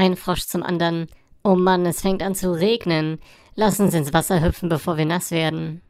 Ein Frosch zum anderen. Oh Mann, es fängt an zu regnen. Lass uns ins Wasser hüpfen, bevor wir nass werden.